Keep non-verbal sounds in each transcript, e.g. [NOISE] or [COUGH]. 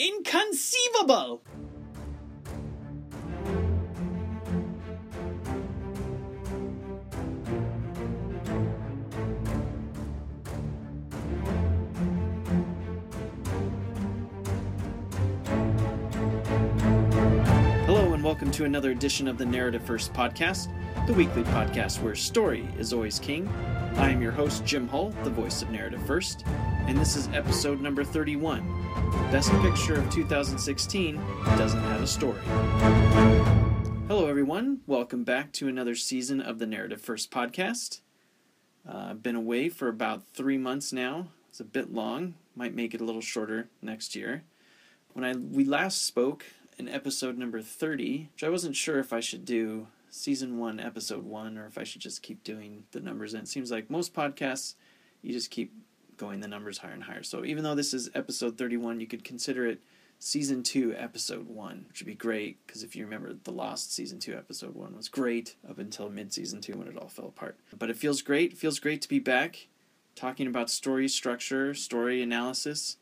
Inconceivable! Hello, and welcome to another edition of the Narrative First podcast, the weekly podcast where story is always king. I am your host, Jim Hull, the voice of Narrative First, and this is episode number 31. Best Picture of 2016 doesn't have a story. Hello, everyone. Welcome back to another season of the Narrative First podcast. Uh, I've been away for about three months now. It's a bit long. Might make it a little shorter next year. When I we last spoke in episode number 30, which I wasn't sure if I should do season 1, episode 1, or if I should just keep doing the numbers. And it seems like most podcasts, you just keep going the numbers higher and higher. So even though this is episode 31, you could consider it season 2, episode 1, which would be great because if you remember, The Lost season 2, episode 1 was great up until mid season 2 when it all fell apart. But it feels great. It feels great to be back talking about story structure, story analysis,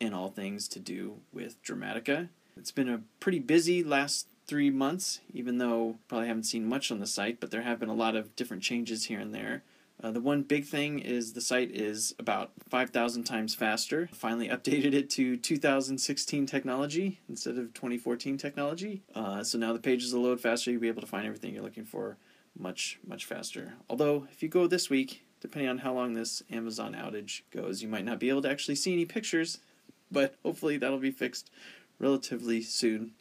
and all things to do with Dramatica. It's been a pretty busy last three months, even though probably haven't seen much on the site, but there have been a lot of different changes here and there. Uh, the one big thing is the site is about 5,000 times faster. Finally updated it to 2016 technology instead of 2014 technology. Uh, so now the pages will load faster. You'll be able to find everything you're looking for much, much faster. Although, if you go this week, depending on how long this Amazon outage goes, you might not be able to actually see any pictures but hopefully that'll be fixed relatively soon.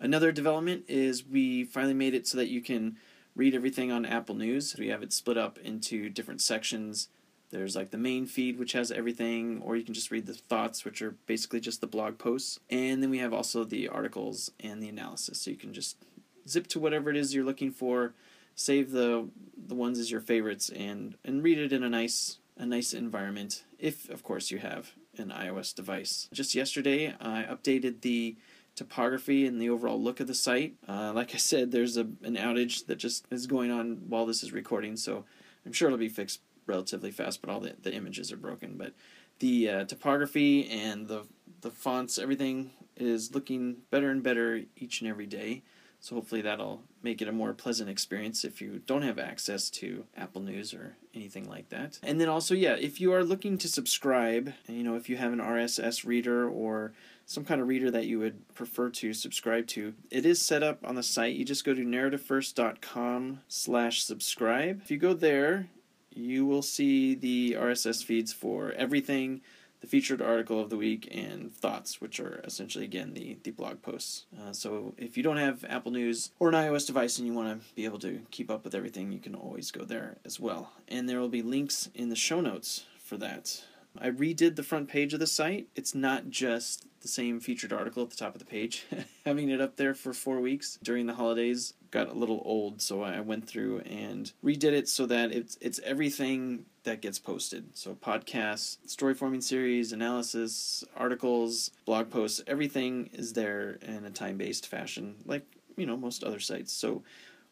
Another development is we finally made it so that you can read everything on Apple News. We have it split up into different sections. There's like the main feed, which has everything, or you can just read the thoughts, which are basically just the blog posts. And then we have also the articles and the analysis. So you can just zip to whatever it is you're looking for, save the the ones as your favorites, and and read it in a nice a nice environment. If of course you have an iOS device. Just yesterday, I updated the topography and the overall look of the site. Uh, like I said, there's a, an outage that just is going on while this is recording, so I'm sure it'll be fixed relatively fast, but all the, the images are broken. But the uh, topography and the, the fonts, everything is looking better and better each and every day. So hopefully that'll make it a more pleasant experience if you don't have access to Apple News or anything like that. And then also, yeah, if you are looking to subscribe, you know, if you have an RSS reader or some kind of reader that you would prefer to subscribe to, it is set up on the site. You just go to narrativefirst.com slash subscribe. If you go there, you will see the RSS feeds for everything the featured article of the week, and thoughts, which are essentially, again, the, the blog posts. Uh, so if you don't have Apple News or an iOS device and you want to be able to keep up with everything, you can always go there as well. And there will be links in the show notes for that. I redid the front page of the site. It's not just the same featured article at the top of the page. [LAUGHS] Having it up there for four weeks during the holidays got a little old, so I went through and redid it so that it's it's everything that gets posted. So podcasts, story forming series, analysis, articles, blog posts, everything is there in a time based fashion, like you know most other sites. So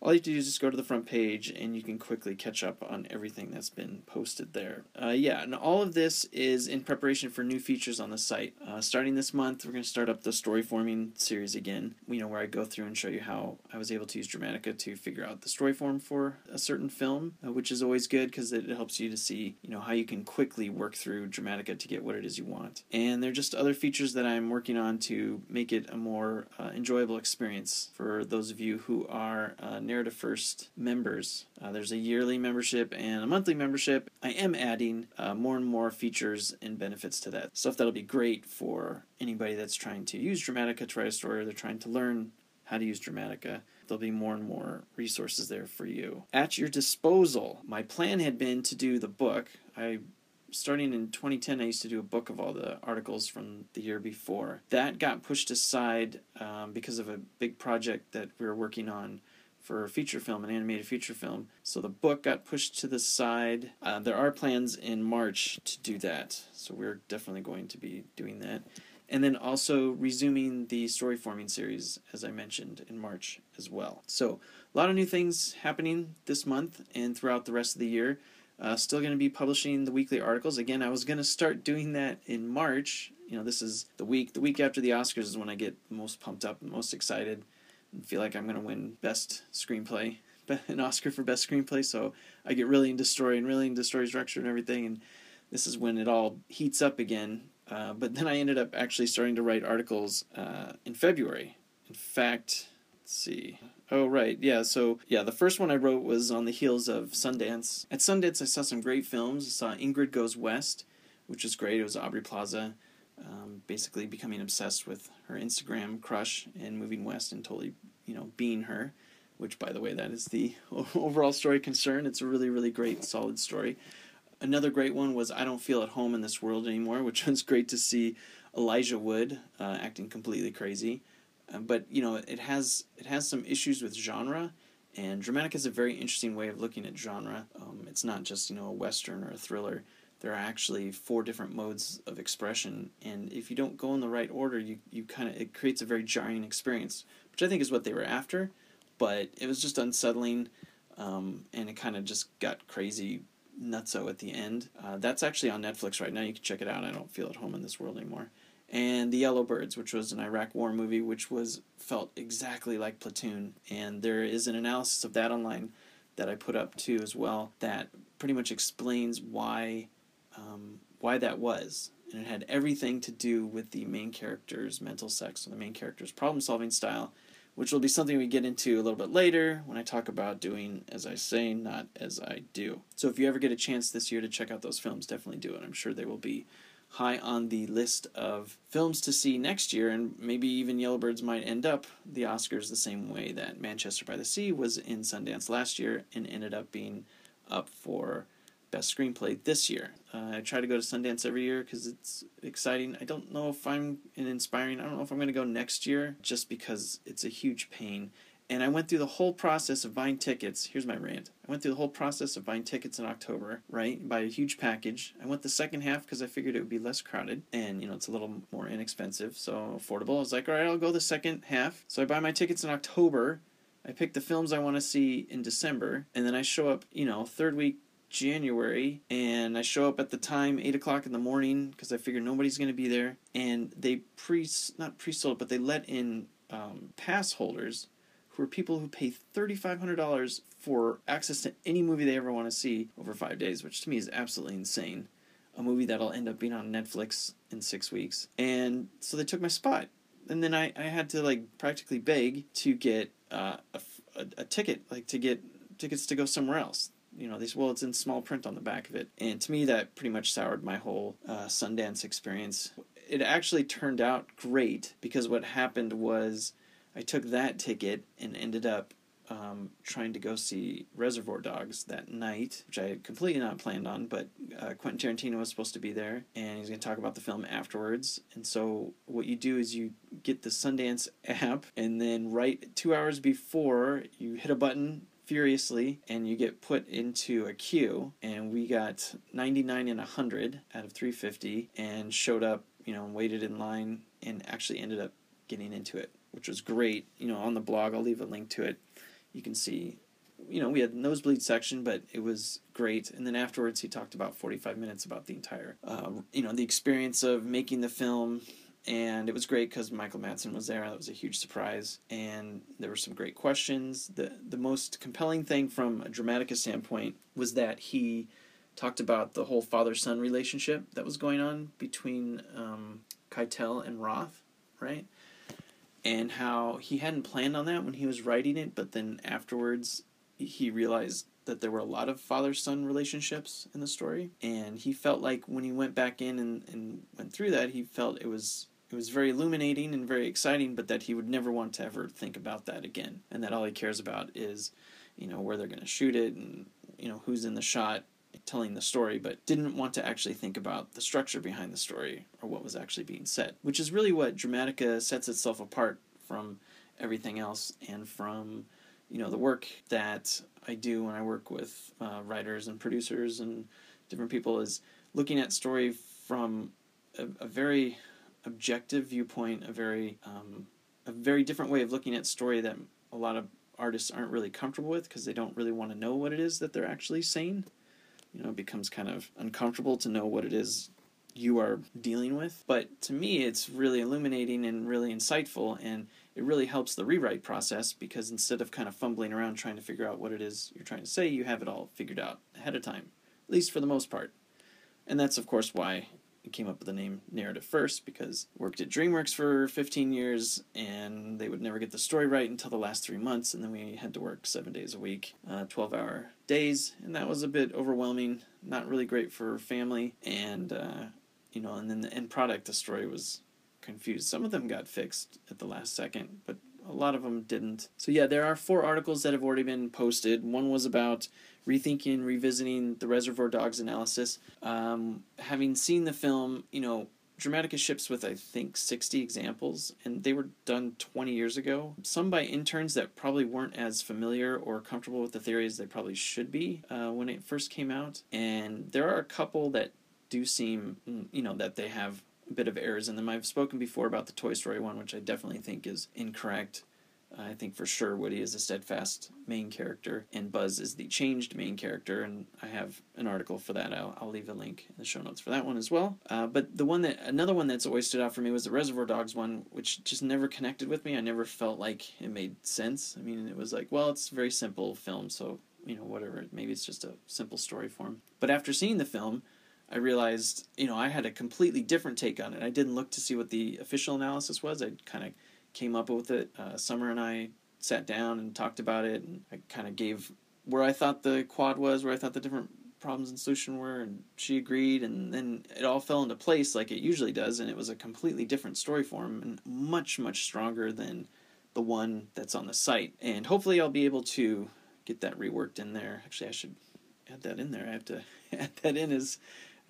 all you have to do is just go to the front page and you can quickly catch up on everything that's been posted there. Uh, yeah, and all of this is in preparation for new features on the site. Uh, starting this month, we're going to start up the story forming series again, you know, where I go through and show you how I was able to use Dramatica to figure out the story form for a certain film, uh, which is always good because it helps you to see, you know, how you can quickly work through Dramatica to get what it is you want. And there are just other features that I'm working on to make it a more uh, enjoyable experience for those of you who are uh, Narrative First members. Uh, there's a yearly membership and a monthly membership. I am adding uh, more and more features and benefits to that. Stuff that'll be great for anybody that's trying to use Dramatica to write a story or they're trying to learn how to use Dramatica. There'll be more and more resources there for you. At your disposal, my plan had been to do the book. I starting in 2010, I used to do a book of all the articles from the year before. That got pushed aside um, because of a big project that we were working on for a feature film, an animated feature film. So the book got pushed to the side. Uh, there are plans in March to do that, so we're definitely going to be doing that. And then also resuming the story forming series, as I mentioned, in March as well. So a lot of new things happening this month and throughout the rest of the year. Uh, still going to be publishing the weekly articles. Again, I was going to start doing that in March you know, this is the week. The week after the Oscars is when I get most pumped up and most excited, feel like I'm to win best screenplay, an Oscar for best screenplay. So I get really into story and really into story structure and everything. And this is when it all heats up again. Uh, but then I ended up actually starting to write articles uh, in February. In fact, let's see. Oh, right. Yeah. So, yeah, the first one I wrote was on the heels of Sundance. At Sundance, I saw some great films. I saw Ingrid Goes West, which was great. It was Aubrey Plaza um, basically becoming obsessed with her Instagram crush and moving west and totally, you know, being her. Which, by the way, that is the [LAUGHS] overall story concern. It's a really, really great, solid story. Another great one was I Don't Feel at Home in This World Anymore, which [LAUGHS] was great to see Elijah Wood uh, acting completely crazy. Uh, but you know, it has it has some issues with genre, and Dramatica is a very interesting way of looking at genre. Um, it's not just you know a western or a thriller. There are actually four different modes of expression, and if you don't go in the right order, you, you kind of it creates a very jarring experience, which I think is what they were after. But it was just unsettling, um, and it kind of just got crazy nutso at the end. Uh, that's actually on Netflix right now. You can check it out. I don't feel at home in this world anymore and The Yellow Birds, which was an Iraq War movie, which was felt exactly like Platoon. And there is an analysis of that online that I put up too as well that pretty much explains why um, why that was. And it had everything to do with the main character's mental sex or the main character's problem solving style, which will be something we get into a little bit later when I talk about doing as I say, not as I do. So if you ever get a chance this year to check out those films, definitely do it. I'm sure they will be high on the list of films to see next year, and maybe even Yellowbirds might end up the Oscars the same way that Manchester by the Sea was in Sundance last year and ended up being up for Best Screenplay this year. Uh, I try to go to Sundance every year because it's exciting. I don't know if I'm an inspiring. I don't know if I'm going to go next year just because it's a huge pain and I went through the whole process of buying tickets. Here's my rant. I went through the whole process of buying tickets in October, right? Buy a huge package. I went the second half because I figured it would be less crowded and, you know, it's a little more inexpensive, so affordable. I was like, all right, I'll go the second half. So I buy my tickets in October. I pick the films I want to see in December, and then I show up, you know, third week January, and I show up at the time eight o'clock in the morning because I figure nobody's going to be there, and they pre not pre sold, but they let in um, pass holders who are people who pay $3,500 for access to any movie they ever want to see over five days, which to me is absolutely insane. A movie that'll end up being on Netflix in six weeks. And so they took my spot. And then I, I had to like practically beg to get uh, a, a, a ticket, like to get tickets to go somewhere else you know, they said, well, it's in small print on the back of it. And to me, that pretty much soured my whole uh, Sundance experience. It actually turned out great because what happened was I took that ticket and ended up um, trying to go see Reservoir Dogs that night, which I had completely not planned on, but uh, Quentin Tarantino was supposed to be there, and he's going to talk about the film afterwards. And so, what you do is you get the Sundance app, and then right two hours before, you hit a button furiously and you get put into a queue and we got 99 and 100 out of 350 and showed up you know waited in line and actually ended up getting into it which was great. You know, on the blog, I'll leave a link to it. You can see, you know, we had nosebleed section, but it was great. And then afterwards, he talked about 45 minutes about the entire, uh, you know, the experience of making the film. And it was great because Michael Madsen was there. That was a huge surprise. And there were some great questions. The, the most compelling thing from a Dramatica standpoint was that he talked about the whole father son relationship that was going on between um, Keitel and Roth, right? and how he hadn't planned on that when he was writing it, but then afterwards he realized that there were a lot of father son relationships in the story, and he felt like when he went back in and, and went through that, he felt it was it was very illuminating and very exciting, but that he would never want to ever think about that again, and that all he cares about is, you know, where they're going to shoot it and you know who's in the shot telling the story, but didn't want to actually think about the structure behind the story or what was actually being said, which is really what Dramatica sets itself apart from everything else and from you know the work that I do when I work with uh, writers and producers and different people is looking at story from a, a very objective viewpoint, a very um, a very different way of looking at story that a lot of artists aren't really comfortable with because they don't really want to know what it is that they're actually saying you know, it becomes kind of uncomfortable to know what it is you are dealing with. But to me, it's really illuminating and really insightful, and it really helps the rewrite process because instead of kind of fumbling around trying to figure out what it is you're trying to say, you have it all figured out ahead of time, at least for the most part. And that's, of course, why came up with the name Narrative First because worked at DreamWorks for 15 years and they would never get the story right until the last three months, and then we had to work seven days a week, uh, 12 hour days, and that was a bit overwhelming, not really great for family, and uh, you know, and then the end product, the story was confused. Some of them got fixed at the last second, but a lot of them didn't. So yeah, there are four articles that have already been posted. One was about rethinking, revisiting the Reservoir Dogs analysis. Um, having seen the film, you know, Dramatica ships with I think 60 examples, and they were done 20 years ago. Some by interns that probably weren't as familiar or comfortable with the theory as they probably should be uh, when it first came out. And there are a couple that do seem, mm, you know, that they have a bit of errors in them. I've spoken before about the Toy Story one, which I definitely think is incorrect. I think for sure Woody is a steadfast main character, and Buzz is the changed main character. And I have an article for that. I'll, I'll leave a link in the show notes for that one as well. Uh, but the one that another one that's always stood out for me was the Reservoir Dogs one, which just never connected with me. I never felt like it made sense. I mean, it was like, well, it's a very simple film, so you know, whatever. Maybe it's just a simple story form. But after seeing the film, I realized, you know, I had a completely different take on it. I didn't look to see what the official analysis was. I kind of came up with it. Uh, Summer and I sat down and talked about it, and I kind of gave where I thought the quad was, where I thought the different problems and solution were, and she agreed, and then it all fell into place like it usually does, and it was a completely different story form and much much stronger than the one that's on the site. And hopefully, I'll be able to get that reworked in there. Actually, I should add that in there. I have to [LAUGHS] add that in as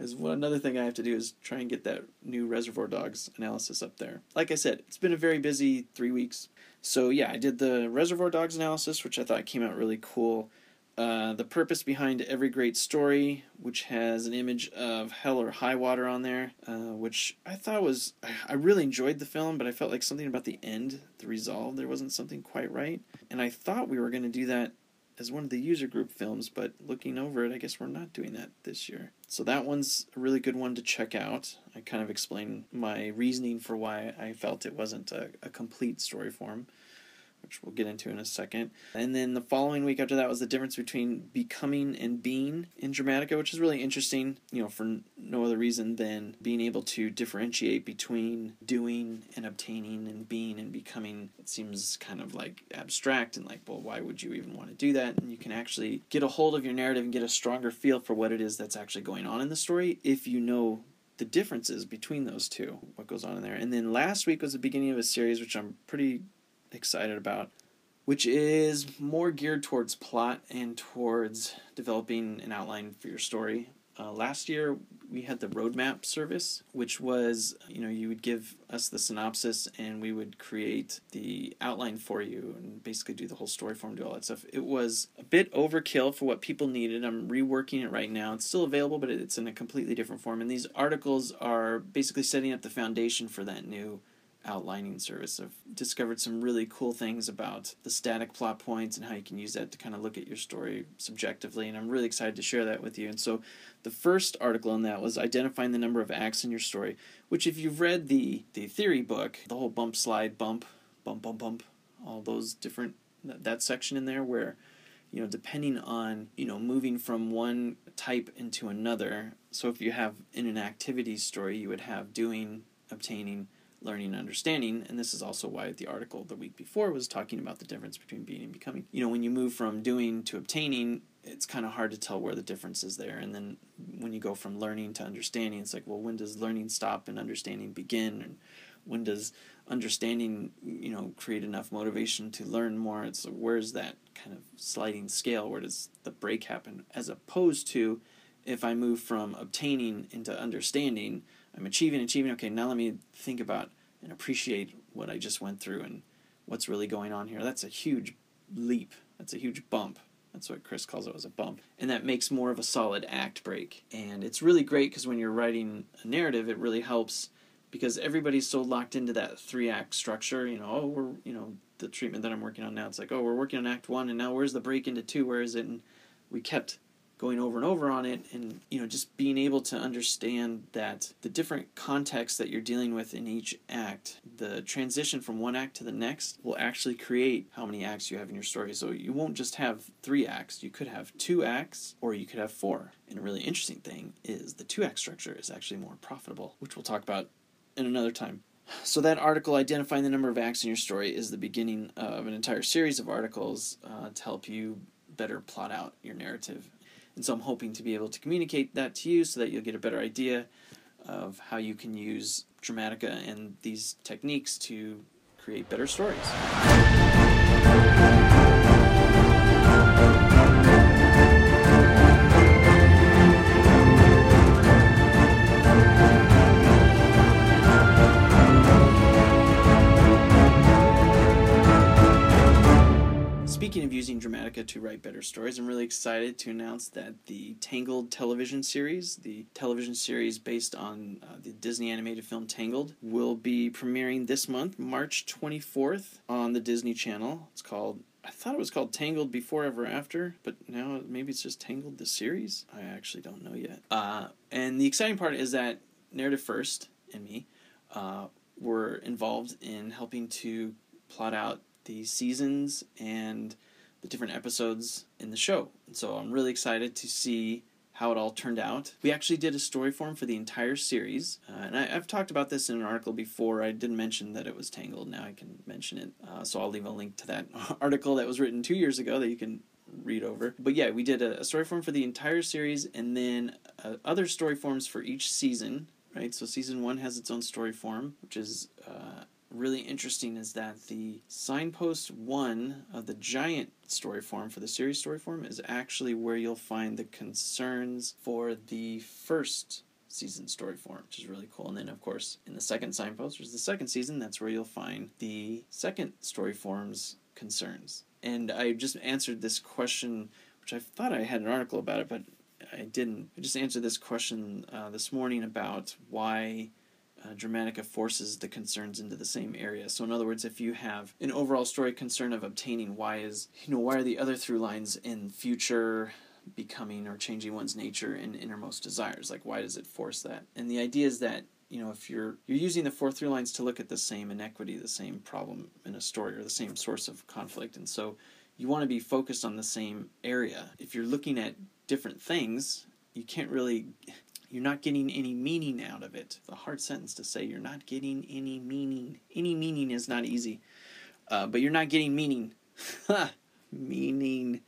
is one another thing I have to do is try and get that new Reservoir Dogs analysis up there. Like I said, it's been a very busy three weeks. So yeah, I did the Reservoir Dogs analysis, which I thought came out really cool. Uh, the purpose behind every great story, which has an image of hell or high water on there, uh, which I thought was I really enjoyed the film, but I felt like something about the end, the resolve, there wasn't something quite right, and I thought we were going to do that as one of the user group films, but looking over it, I guess we're not doing that this year. So that one's a really good one to check out. I kind of explain my reasoning for why I felt it wasn't a, a complete story form which we'll get into in a second. And then the following week after that was the difference between becoming and being in Dramatica, which is really interesting, you know, for no other reason than being able to differentiate between doing and obtaining and being and becoming. It seems kind of like abstract and like, well, why would you even want to do that? And you can actually get a hold of your narrative and get a stronger feel for what it is that's actually going on in the story if you know the differences between those two, what goes on in there. And then last week was the beginning of a series, which I'm pretty excited about, which is more geared towards plot and towards developing an outline for your story. Uh, last year, we had the roadmap service, which was, you know, you would give us the synopsis and we would create the outline for you and basically do the whole story form, do all that stuff. It was a bit overkill for what people needed. I'm reworking it right now. It's still available, but it's in a completely different form. And these articles are basically setting up the foundation for that new outlining service. I've discovered some really cool things about the static plot points and how you can use that to kind of look at your story subjectively, and I'm really excited to share that with you. And so, the first article on that was identifying the number of acts in your story, which, if you've read the the theory book, the whole bump slide bump bump bump bump, all those different that, that section in there where you know depending on you know moving from one type into another so if you have in an activity story you would have doing obtaining learning and understanding. And this is also why the article the week before was talking about the difference between being and becoming. You know, when you move from doing to obtaining, it's kind of hard to tell where the difference is there. And then when you go from learning to understanding, it's like, well, when does learning stop and understanding begin? And when does understanding, you know, create enough motivation to learn more? It's like, where's that kind of sliding scale? Where does the break happen? As opposed to if I move from obtaining into understanding, I'm achieving, achieving. Okay, now let me think about and appreciate what I just went through and what's really going on here. That's a huge leap. That's a huge bump. That's what Chris calls it was a bump. And that makes more of a solid act break. And it's really great because when you're writing a narrative, it really helps because everybody's so locked into that three act structure. You know, oh, we're, you know, the treatment that I'm working on now, it's like, oh, we're working on act one, and now where's the break into two? Where is it? And we kept going over and over on it and you know just being able to understand that the different contexts that you're dealing with in each act the transition from one act to the next will actually create how many acts you have in your story. So you won't just have three acts. You could have two acts or you could have four. And a really interesting thing is the two act structure is actually more profitable which we'll talk about in another time. So that article identifying the number of acts in your story is the beginning of an entire series of articles uh, to help you better plot out your narrative and so I'm hoping to be able to communicate that to you so that you'll get a better idea of how you can use Dramatica and these techniques to create better stories. Speaking of using Dramatica to write better stories, I'm really excited to announce that the Tangled television series, the television series based on uh, the Disney animated film Tangled, will be premiering this month, March 24th, on the Disney Channel. It's called I thought it was called Tangled Before Ever After, but now maybe it's just Tangled the series. I actually don't know yet. Uh, and the exciting part is that Narrative First and me uh, were involved in helping to plot out the seasons and the different episodes in the show. And so I'm really excited to see how it all turned out. We actually did a story form for the entire series, uh, and I, have talked about this in an article before. I didn't mention that it was Tangled. Now I can mention it, uh, so I'll leave a link to that [LAUGHS] article that was written two years ago that you can read over. But yeah, we did a, a story form for the entire series, and then uh, other story forms for each season. Right, so season one has its own story form, which is uh, really interesting is that the signpost one of the giant story form for the series story form is actually where you'll find the concerns for the first season story form, which is really cool. And then, of course, in the second signpost, which is the second season, that's where you'll find the second story form's concerns. And I just answered this question, which I thought I had an article about it, but I didn't. I just answered this question uh, this morning about why uh, Dramatica forces the concerns into the same area. So in other words, if you have an overall story concern of obtaining, why is you know why are the other through lines in future becoming or changing one's nature and innermost desires? Like why does it force that? And the idea is that you know if you're you're using the four through lines to look at the same inequity, the same problem in a story or the same source of conflict, and so you want to be focused on the same area. If you're looking at different things, you can't really you're not getting any meaning out of it. It's a hard sentence to say. You're not getting any meaning. Any meaning is not easy. Uh, but you're not getting meaning. [LAUGHS] meaning.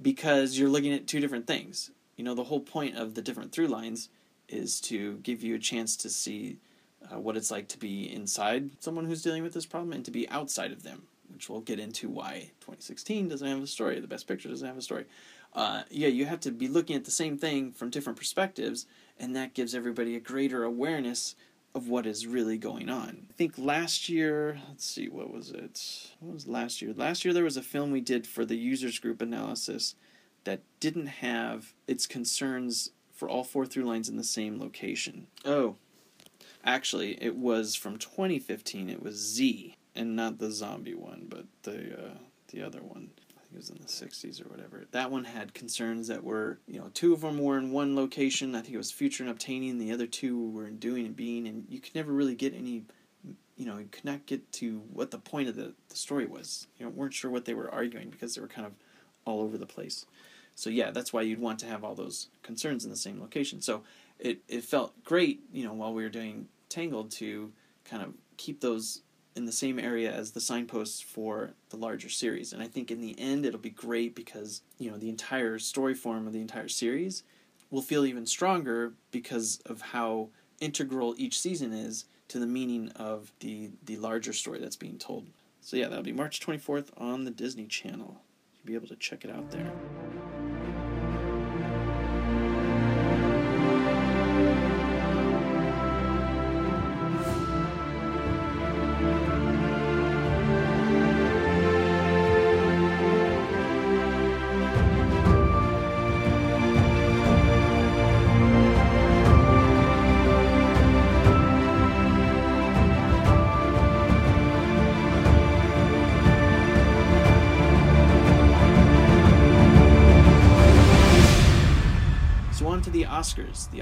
Because you're looking at two different things. You know, the whole point of the different through lines is to give you a chance to see uh, what it's like to be inside someone who's dealing with this problem and to be outside of them, which we'll get into why 2016 doesn't have a story. The Best Picture doesn't have a story. Uh, yeah, you have to be looking at the same thing from different perspectives and that gives everybody a greater awareness of what is really going on. I think last year, let's see, what was it? What was last year? Last year there was a film we did for the users group analysis that didn't have its concerns for all four through lines in the same location. Oh, actually, it was from 2015. It was Z, and not the zombie one, but the uh, the other one it was in the 60s or whatever. That one had concerns that were, you know, two of them were in one location. I think it was future and obtaining. The other two were in doing and being, and you could never really get any, you know, you could not get to what the point of the, the story was. You know, weren't sure what they were arguing because they were kind of all over the place. So yeah, that's why you'd want to have all those concerns in the same location. So it, it felt great, you know, while we were doing Tangled to kind of keep those in the same area as the signposts for the larger series. And I think in the end it'll be great because, you know, the entire story form of the entire series will feel even stronger because of how integral each season is to the meaning of the the larger story that's being told. So yeah, that'll be March 24th on the Disney Channel. You'll be able to check it out there.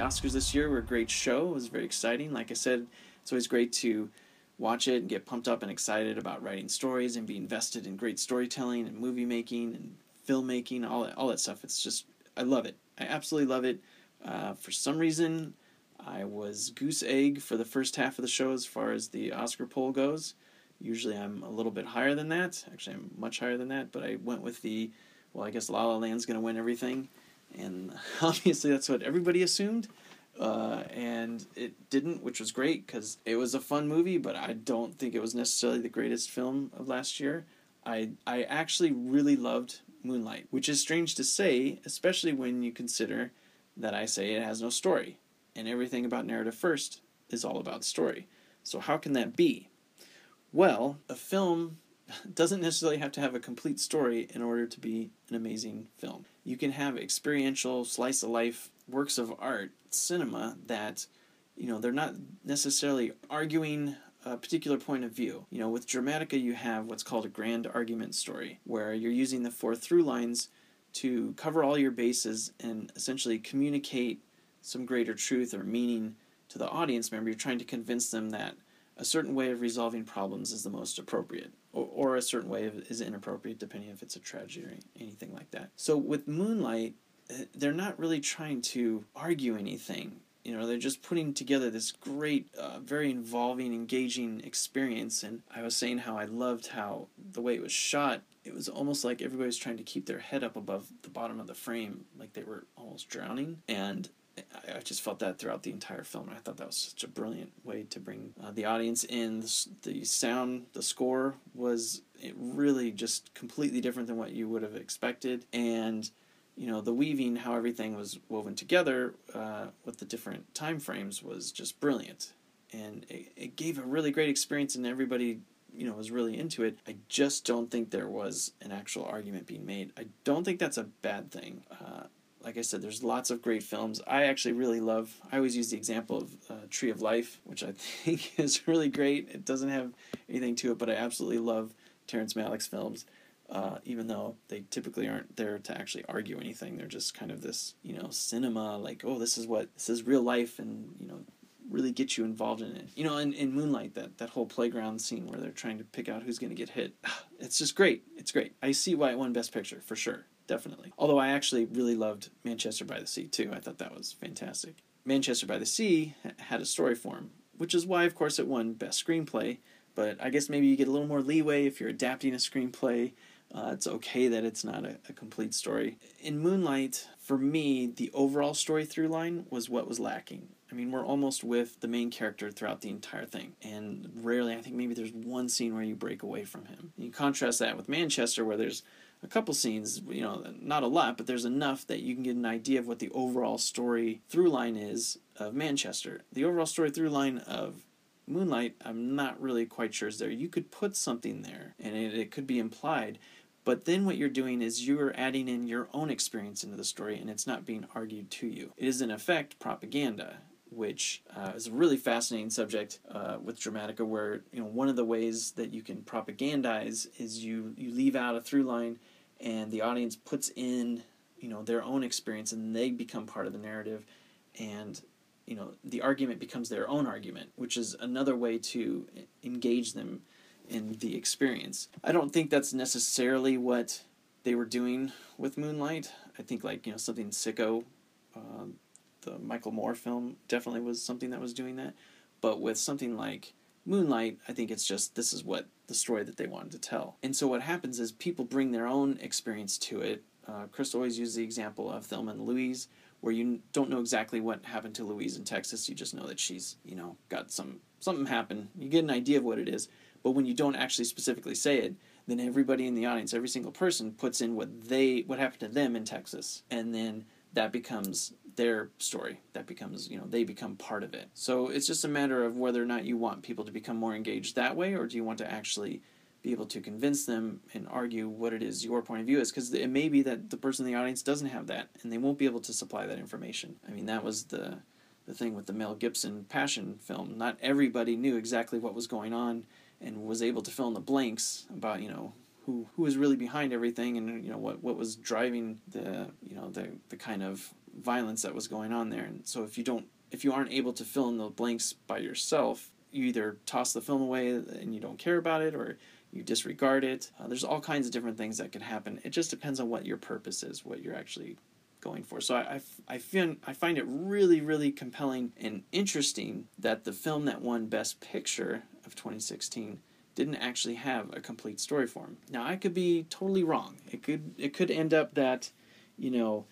Oscars. This year were a great show. It was very exciting. Like I said, it's always great to watch it and get pumped up and excited about writing stories and be invested in great storytelling and movie making and filmmaking, all that, all that stuff. It's just, I love it. I absolutely love it. Uh, for some reason, I was goose egg for the first half of the show as far as the Oscar poll goes. Usually I'm a little bit higher than that. Actually, I'm much higher than that, but I went with the, well, I guess La La Land's going to win everything. And [LAUGHS] obviously, that's what everybody assumed. Uh, and it didn't, which was great because it was a fun movie, but I don't think it was necessarily the greatest film of last year. I, I actually really loved Moonlight, which is strange to say, especially when you consider that I say it has no story, and everything about Narrative First is all about story. So, how can that be? Well, a film doesn't necessarily have to have a complete story in order to be an amazing film. You can have experiential, slice of life works of art, cinema, that, you know, they're not necessarily arguing a particular point of view. You know, with Dramatica, you have what's called a grand argument story, where you're using the four through lines to cover all your bases and essentially communicate some greater truth or meaning to the audience member. You're trying to convince them that a certain way of resolving problems is the most appropriate, or, or a certain way is inappropriate, depending if it's a tragedy or anything like that. So with Moonlight, eh, they're not really trying to argue anything. You know, they're just putting together this great, uh, very involving, engaging experience. And I was saying how I loved how the way it was shot. It was almost like everybody was trying to keep their head up above the bottom of the frame, like they were almost drowning. And I, just felt that throughout the entire film. I thought that was such a brilliant way to bring uh, the audience in. The, the, sound, the score was really just completely different than what you would have expected, and you know the weaving, how everything was woven together uh, with the different time frames was just brilliant, and it, it gave a really great experience, and everybody you know was really into it. I just don't think there was an actual argument being made. I don't think that's a bad thing. Uh, like I said, there's lots of great films. I actually really love. I always use the example of uh, Tree of Life, which I [LAUGHS] think is really great. It doesn't have anything to it, but I absolutely love Terrence Malick's films. Uh, even though they typically aren't there to actually argue anything, they're just kind of this, you know, cinema. Like, oh, this is what this is real life, and you know, really get you involved in it. You know, in, in Moonlight, that, that whole playground scene where they're trying to pick out who's going to get hit. [SIGHS] It's just great. It's great. I see why it won Best Picture, for sure definitely. Although I actually really loved Manchester by the Sea too. I thought that was fantastic. Manchester by the Sea had a story form, which is why, of course, it won Best Screenplay. But I guess maybe you get a little more leeway if you're adapting a screenplay. Uh, it's okay that it's not a, a complete story. In Moonlight, for me, the overall story through line was what was lacking. I mean, we're almost with the main character throughout the entire thing. And rarely, I think maybe there's one scene where you break away from him. You contrast that with Manchester, where there's a couple scenes, you know, not a lot, but there's enough that you can get an idea of what the overall story through line is of Manchester. The overall story through line of Moonlight, I'm not really quite sure is there. You could put something there, and it, it could be implied, but then what you're doing is you're adding in your own experience into the story, and it's not being argued to you. It is in effect propaganda which uh, is a really fascinating subject uh, with Dramatica, where you know one of the ways that you can propagandize is you you leave out a through line, and the audience puts in you know their own experience, and they become part of the narrative, and you know the argument becomes their own argument, which is another way to engage them in the experience. I don't think that's necessarily what they were doing with Moonlight. I think like you know something sicko. Um, the Michael Moore film definitely was something that was doing that. But with something like Moonlight, I think it's just this is what the story that they wanted to tell. And so what happens is people bring their own experience to it. Uh, Chris always uses the example of Thelma and Louise, where you don't know exactly what happened to Louise in Texas. You just know that she's, you know, got some something happened. You get an idea of what it is, but when you don't actually specifically say it, then everybody in the audience, every single person, puts in what they what happened to them in Texas, and then that becomes their story that becomes you know they become part of it. So it's just a matter of whether or not you want people to become more engaged that way or do you want to actually be able to convince them and argue what it is your point of view is because it may be that the person in the audience doesn't have that and they won't be able to supply that information. I mean that was the the thing with the mel gibson passion film. Not everybody knew exactly what was going on and was able to fill in the blanks about you know who who was really behind everything and you know what what was driving the you know the the kind of violence that was going on there. And so if you don't, if you aren't able to fill in the blanks by yourself, you either toss the film away and you don't care about it, or you disregard it. Uh, there's all kinds of different things that can happen. It just depends on what your purpose is, what you're actually going for. So I, I, I, find, I find it really, really compelling and interesting that the film that won Best Picture of 2016 didn't actually have a complete story form. Now I could be totally wrong. It could it could end up that, you know,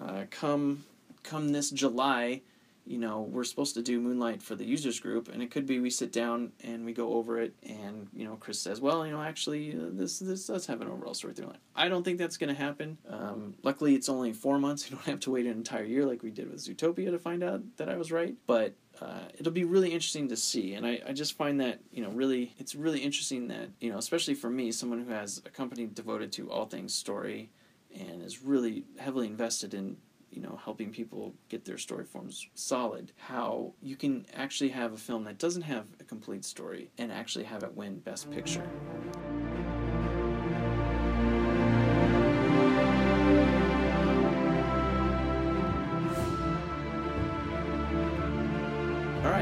uh, come come this July, you know, we're supposed to do Moonlight for the users group, and it could be we sit down and we go over it, and you know, Chris says, well, you know, actually, uh, this this does have an overall story. I don't think that's going to happen. Um, luckily, it's only four months. [LAUGHS] You don't have to wait an entire year like we did with Zootopia to find out that I was right. But uh, it'll be really interesting to see. And I, I just find that, you know, really, it's really interesting that, you know, especially for me, someone who has a company devoted to all things story and is really heavily invested in you know helping people get their story forms solid how you can actually have a film that doesn't have a complete story and actually have it win best picture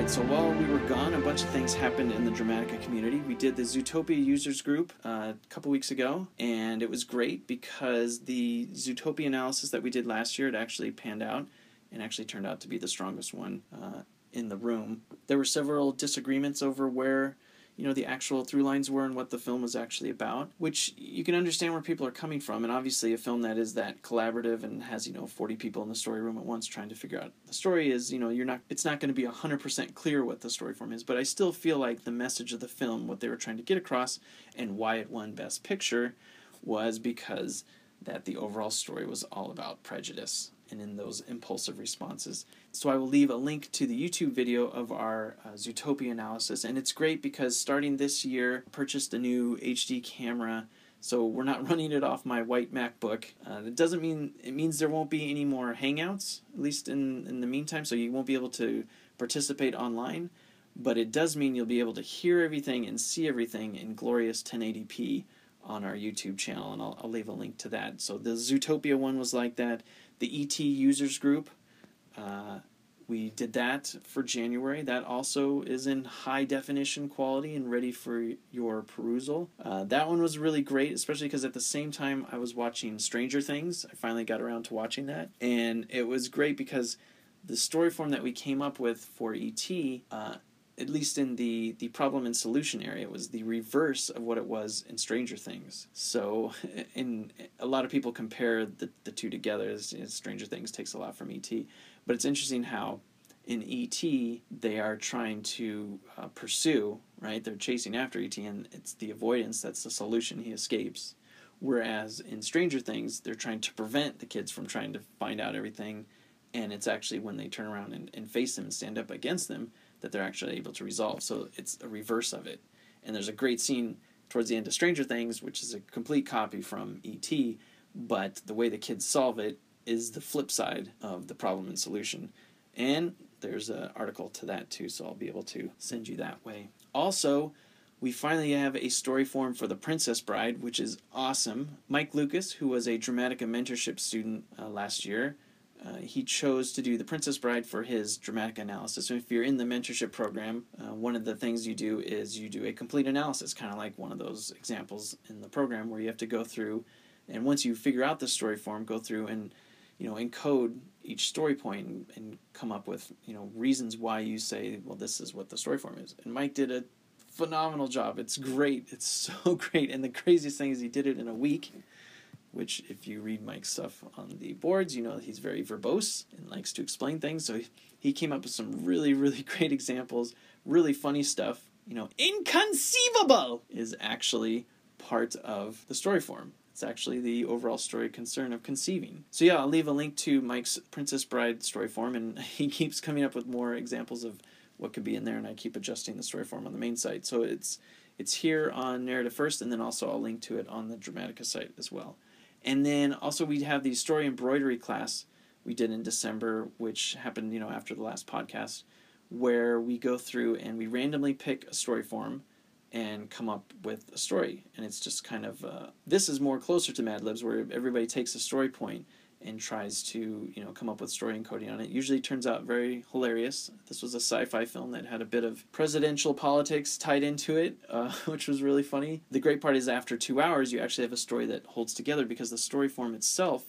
So while we were gone, a bunch of things happened in the Dramatica community. We did the Zootopia users group uh, a couple weeks ago, and it was great because the Zootopia analysis that we did last year it actually panned out and actually turned out to be the strongest one uh, in the room. There were several disagreements over where you know the actual through lines were and what the film was actually about which you can understand where people are coming from and obviously a film that is that collaborative and has you know 40 people in the story room at once trying to figure out the story is you know you're not it's not going to be 100% clear what the story form is but i still feel like the message of the film what they were trying to get across and why it won best picture was because that the overall story was all about prejudice and in those impulsive responses. So I will leave a link to the YouTube video of our uh, Zootopia analysis, and it's great because starting this year, I purchased a new HD camera. So we're not [LAUGHS] running it off my white MacBook. Uh, it doesn't mean it means there won't be any more Hangouts, at least in in the meantime. So you won't be able to participate online, but it does mean you'll be able to hear everything and see everything in glorious 1080p on our YouTube channel, and I'll, I'll leave a link to that. So the Zootopia one was like that the ET users group. Uh, we did that for January. That also is in high definition quality and ready for your perusal. Uh, that one was really great, especially because at the same time I was watching Stranger Things. I finally got around to watching that, and it was great because the story form that we came up with for ET uh, at least in the the problem and solution area was the reverse of what it was in Stranger Things. So, [LAUGHS] in a lot of people compare the, the two together. Stranger Things takes a lot from ET, but it's interesting how in ET they are trying to uh, pursue right. They're chasing after ET, and it's the avoidance that's the solution. He escapes. Whereas in Stranger Things, they're trying to prevent the kids from trying to find out everything, and it's actually when they turn around and, and face them and stand up against them that they're actually able to resolve. So it's a reverse of it. And there's a great scene towards the end of Stranger Things, which is a complete copy from E.T., but the way the kids solve it is the flip side of the problem and solution. And there's an article to that too, so I'll be able to send you that way. Also, we finally have a story form for The Princess Bride, which is awesome. Mike Lucas, who was a Dramatica mentorship student uh, last year, uh, he chose to do The Princess Bride for his Dramatica analysis. So if you're in the mentorship program, uh, one of the things you do is you do a complete analysis, kind of like one of those examples in the program where you have to go through, and once you figure out the story form, go through and you know encode each story point and, and come up with you know reasons why you say, well, this is what the story form is. And Mike did a phenomenal job. It's great. It's [LAUGHS] so great. And the craziest thing is he did it in a week which if you read Mike's stuff on the boards, you know he's very verbose and likes to explain things. So he came up with some really, really [LAUGHS] great examples, really funny stuff. You know, inconceivable is actually part of the story form. It's actually the overall story concern of conceiving. So yeah, I'll leave a link to Mike's Princess Bride story form, and [LAUGHS] he keeps coming up with more examples of what could be in there, and I keep adjusting the story form on the main site. So it's it's here on Narrative First, and then also I'll link to it on the Dramatica site as well. And then also we have the story embroidery class we did in December, which happened, you know, after the last podcast, where we go through and we randomly pick a story form and come up with a story. And it's just kind of uh, this is more closer to Mad Libs, where everybody takes a story point and tries to you know come up with story encoding on it. Usually turns out very hilarious. This was a sci-fi film that had a bit of presidential politics tied into it, [LAUGHS] uh, which was really funny. The great part is after two hours, you actually have a story that holds together because the story form itself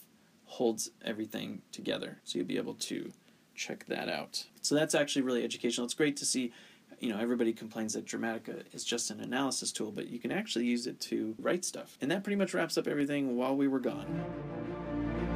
holds everything together. So you'll be able to check that out. So that's actually really educational. It's great to see you know, everybody complains that Dramatica is just an analysis tool, but you can actually use it to write stuff. And that pretty much wraps up everything while we were gone.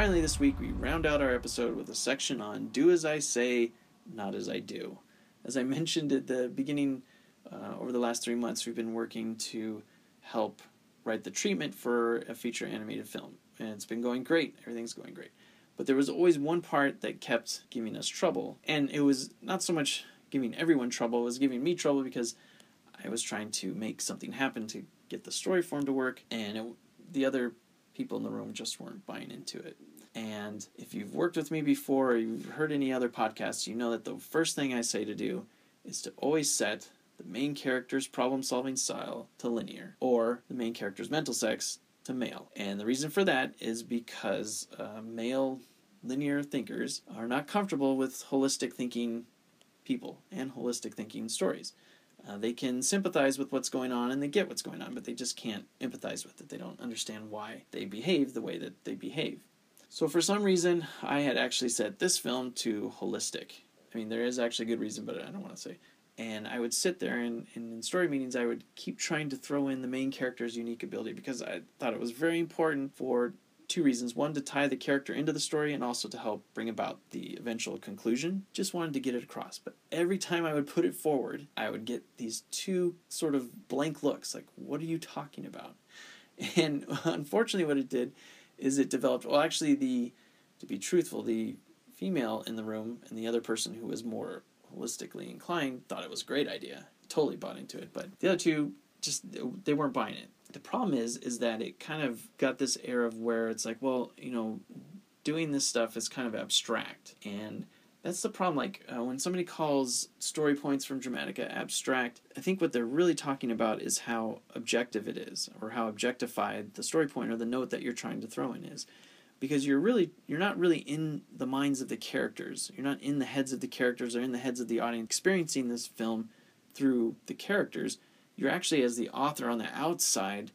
Finally, this week, we round out our episode with a section on Do As I Say, Not As I Do. As I mentioned at the beginning, uh, over the last three months, we've been working to help write the treatment for a feature animated film. And it's been going great, everything's going great. But there was always one part that kept giving us trouble. And it was not so much giving everyone trouble, it was giving me trouble because I was trying to make something happen to get the story form to work, and it, the other people in the room just weren't buying into it. And if you've worked with me before or you've heard any other podcasts, you know that the first thing I say to do is to always set the main character's problem solving style to linear or the main character's mental sex to male. And the reason for that is because uh, male linear thinkers are not comfortable with holistic thinking people and holistic thinking stories. Uh, they can sympathize with what's going on and they get what's going on, but they just can't empathize with it. They don't understand why they behave the way that they behave. So, for some reason, I had actually set this film to holistic. I mean, there is actually a good reason, but I don't want to say. And I would sit there and, and in story meetings, I would keep trying to throw in the main character's unique ability because I thought it was very important for two reasons. One, to tie the character into the story, and also to help bring about the eventual conclusion. Just wanted to get it across. But every time I would put it forward, I would get these two sort of blank looks like, what are you talking about? [LAUGHS] And unfortunately, what it did is it developed, well, actually, the to be truthful, the female in the room and the other person who was more holistically inclined thought it was a great idea, totally bought into it. But the other two just they weren't buying it the problem is is that it kind of got this air of where it's like well you know doing this stuff is kind of abstract. And that's the problem like uh, when somebody calls story points from dramatica abstract i think what they're really talking about is how objective it is or how objectified the story point or the note that you're trying to throw in is. Because you're really you're not really in the minds of the characters. You're not in the heads of the characters or in the heads of the audience experiencing this film through the characters you're actually as the author on the outside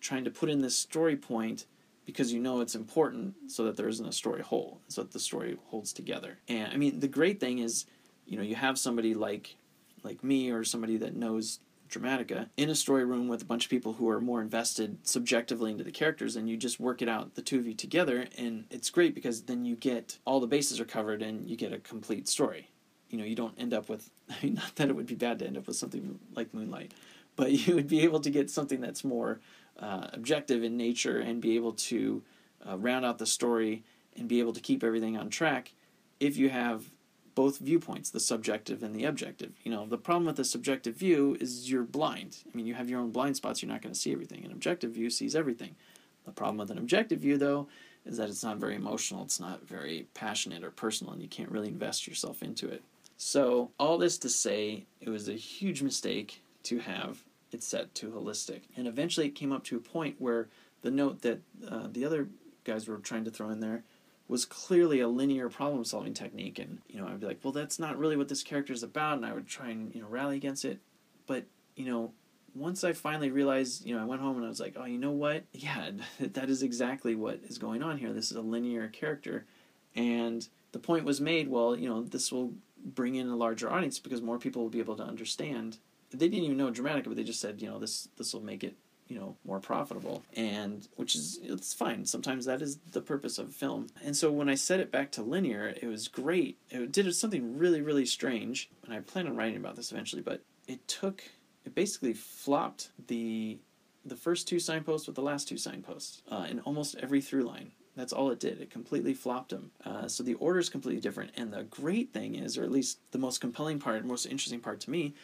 trying to put in this story point because you know it's important so that there isn't a story hole so that the story holds together. And i mean the great thing is you know you have somebody like like me or somebody that knows dramatica in a story room with a bunch of people who are more invested subjectively into the characters and you just work it out the two of you together and it's great because then you get all the bases are covered and you get a complete story. You know you don't end up with [LAUGHS] i mean not that it would be bad to end up with something like moonlight but [LAUGHS] you would be able to get something that's more uh, objective in nature and be able to uh, round out the story and be able to keep everything on track if you have both viewpoints, the subjective and the objective. You know, the problem with the subjective view is you're blind. I mean, you have your own blind spots, you're not going to see everything. An objective view sees everything. The problem with an objective view, though, is that it's not very emotional, it's not very passionate or personal, and you can't really invest yourself into it. So, all this to say, it was a huge mistake to have it set to holistic. And eventually it came up to a point where the note that uh, the other guys were trying to throw in there was clearly a linear problem solving technique. And, you know, I'd be like, well, that's not really what this character is about. And I would try and, you know, rally against it. But, you know, once I finally realized, you know, I went home and I was like, oh, you know what? [LAUGHS] Yeah, that is exactly what is going on here. This is a linear character. And the point was made, well, you know, this will bring in a larger audience because more people will be able to understand they didn't even know Dramatica, but they just said, you know, this this will make it you know more profitable and which is it's fine sometimes that is the purpose of film and so when i set it back to linear it was great it did something really really strange and i plan on writing about this eventually but it took it basically flopped the the first two signposts with the last two signposts uh, in almost every through line. That's all it did. It completely flopped them. Uh, so the order is completely different. And the great thing is, or at least the most compelling part, most interesting part to me,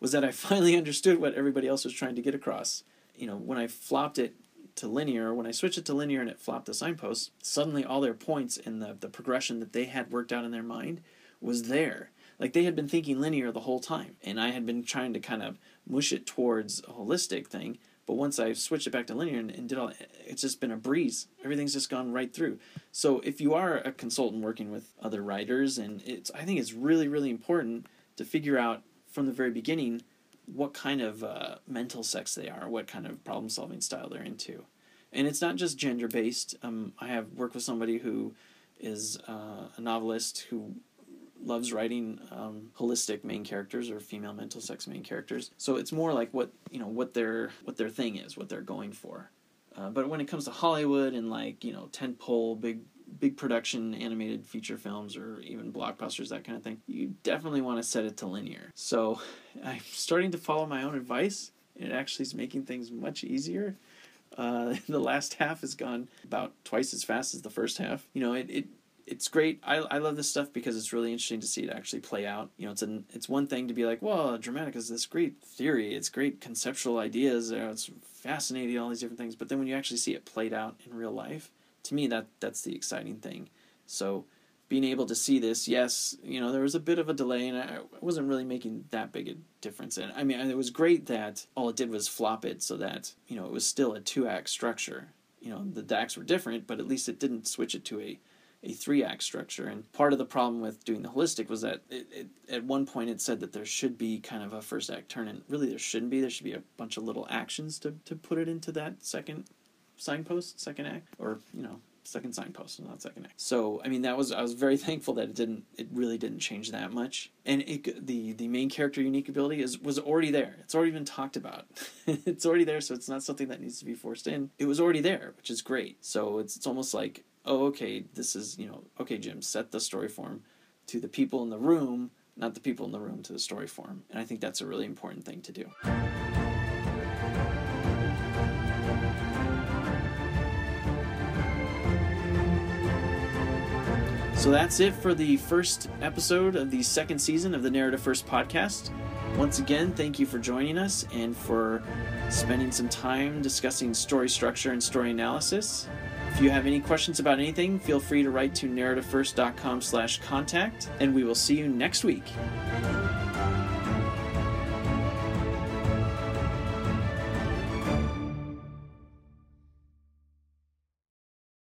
was that I finally understood what everybody else was trying to get across. You know, when I flopped it to linear, when I switched it to linear and it flopped the signposts, suddenly all their points in the, the progression that they had worked out in their mind was there. Like they had been thinking linear the whole time, and I had been trying to kind of mush it towards a holistic thing. But once I switched it back to linear and, and did all, it's just been a breeze. Everything's just gone right through. So if you are a consultant working with other writers, and it's, I think it's really, really important to figure out from the very beginning what kind of uh, mental sex they are, what kind of problem solving style they're into. And it's not just gender based. Um, I have worked with somebody who is uh, a novelist who loves writing um, holistic main characters or female mental sex main characters. So it's more like what you know what their what their thing is, what they're going for. Uh, but when it comes to Hollywood and like you know tentpole big big production animated feature films or even blockbusters that kind of thing, you definitely want to set it to linear. So I'm starting to follow my own advice. It actually is making things much easier. Uh, [LAUGHS] the last half has gone about twice as fast as the first half. You know, it, it it's great. I, I love this stuff because it's really interesting to see it actually play out. You know, it's an it's one thing to be like, well, Dramatica is this great theory. It's great conceptual ideas. It's fascinating, all these different things. But then when you actually see it played out in real life, to me, that that's the exciting thing. So being able to see this, yes, you know, there was a bit of a delay, and I wasn't really making that big a difference. And I mean, it was great that all it did was flop it so that you know it was still a two act structure. You know, the acts were different, but at least it didn't switch it to a a three act structure. And part of the problem with doing the holistic was that it, it, at one point it said that there should be kind of a first act turn, and really there shouldn't be. There should be a bunch of little actions to, to put it into that second signpost, second act, or, you know, second signpost, not second act. So I mean that was I was very [LAUGHS] thankful that it didn't it really didn't change that much. And it, the the main character unique ability is was already there. It's already been talked about. [LAUGHS] it's already there, so it's not something that needs to be forced in. It was already there, which is great. So it's it's almost like oh, okay, this is, you know, okay, Jim, set the story form to the people in the room, not the people in the room to the story form. And I think that's a really important thing to do. So that's it for the first episode of the second season of the Narrative First podcast. Once again, thank you for joining us and for spending some time discussing story structure and story analysis. If you have any questions about anything, feel free to write to narrativefirst.com slash contact, and we will see you next week.